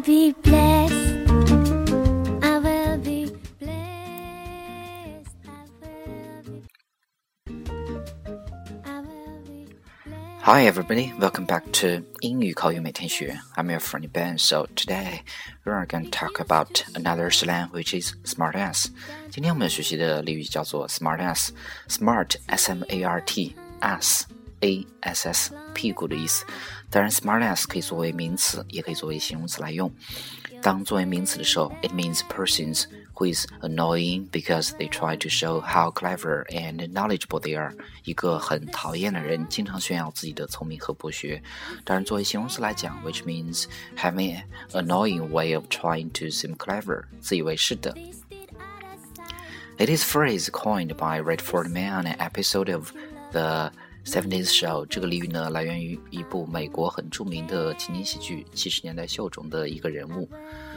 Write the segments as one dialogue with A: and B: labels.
A: will be blessed. I will be blessed. I will be. I will be blessed.
B: Hi everybody, welcome back to 英语口语每天学. I'm your friend Ben. So today we are going to talk about another slang which is smartass. 今天我们学习的俚语叫做 smartass. Smart, a s s 屁股的意思。当然，smartass 可以作为名词，也可以作为形容词来用。当作为名词的时候，it means persons who is annoying because they try to show how clever and knowledgeable they are。一个很讨厌的人，经常炫耀自己的聪明和博学。当然，作为形容词来讲，which means having an annoying way of trying to seem clever，自以为是的。It is phrase coined by Red Forman in an episode of the Seventies Show 这个俚语呢，来源于一部美国很著名的情景喜剧《七十年代秀》中的一个人物。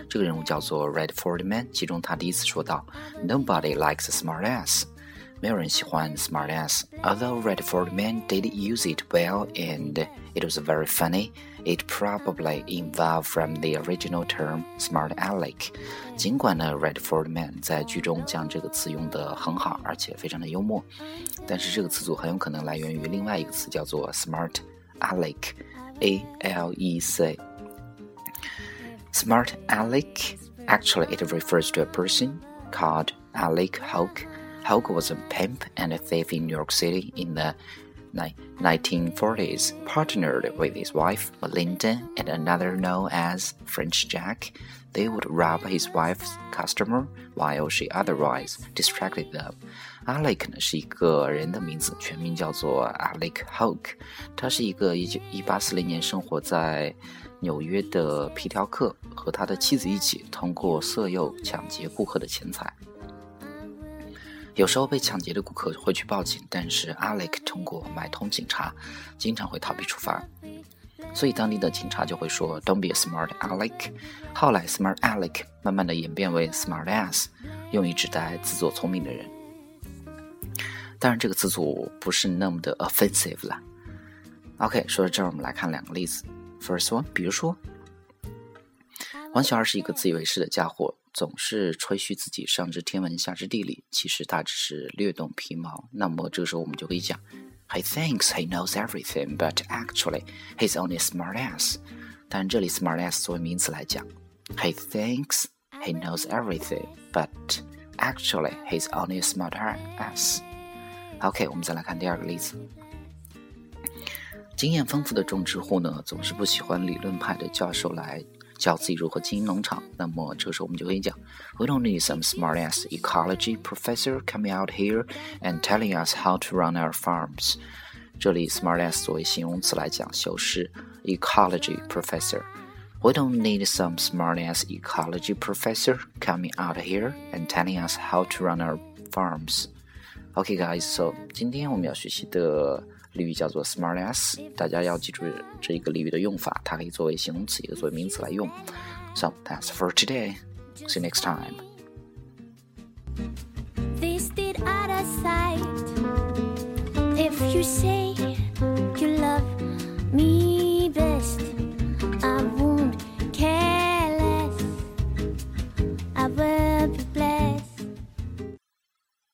B: 这个人物叫做 Redford Man，其中他第一次说到：“Nobody likes a smart ass。”没有人喜欢 Smartass. Although Red Forman did use it well and it was very funny, it probably evolved from the original term Smart Alec. 尽管呢，Red Forman 在剧中将这个词用得很好，而且非常的幽默，但是这个词组很有可能来源于另外一个词叫做 Smart Alec，A L E C。Smart Alec actually it refers to a person called Alec Hoag Hoag was a pimp and a thief in New York City in the 1940s, partnered with his wife Melinda and another known as French Jack. They would rob his wife's customer while she otherwise distracted them. Alec 呢是一个人的名字，全名叫做 Alec Hoag。他是一个一九一八四零年生活在纽约的皮条客，和他的妻子一起通过色诱抢劫顾客的钱财。有时候被抢劫的顾客会去报警，但是 Alec 通过买通警察，经常会逃避处罚，所以当地的警察就会说 "Don't be a smart Alec"。后来 "smart Alec" 慢慢的演变为 "smart ass"，用于指代自作聪明的人。当然，这个词组不是那么的 offensive 了。OK，说到这儿，我们来看两个例子。First one，比如说，王小二是一个自以为是的家伙。总是吹嘘自己上知天文下知地理，其实他只是略懂皮毛。那么这个时候我们就可以讲，He thinks he knows everything, but actually he's only smart ass。但这里 smart ass 作为名词来讲，He thinks he knows everything, but actually he's only smart ass。OK，我们再来看第二个例子。经验丰富的种植户呢，总是不喜欢理论派的教授来教自己如何经营农场。那么这个时候我们就可以讲，We don't need some smart-ass ecology professor coming out here and telling us how to run our farms。这里 smart-ass 作为形容词来讲，修饰 ecology professor。We don't need some smart-ass ecology professor coming out here and telling us how to run our farms. Okay, guys. So 今天我们要学习的 俚语叫做 smartass，大家要记住这一个俚语的用法，它可以作为形容词，也可以作为名词来用。So that's for today. See you next time.
A: If you say you love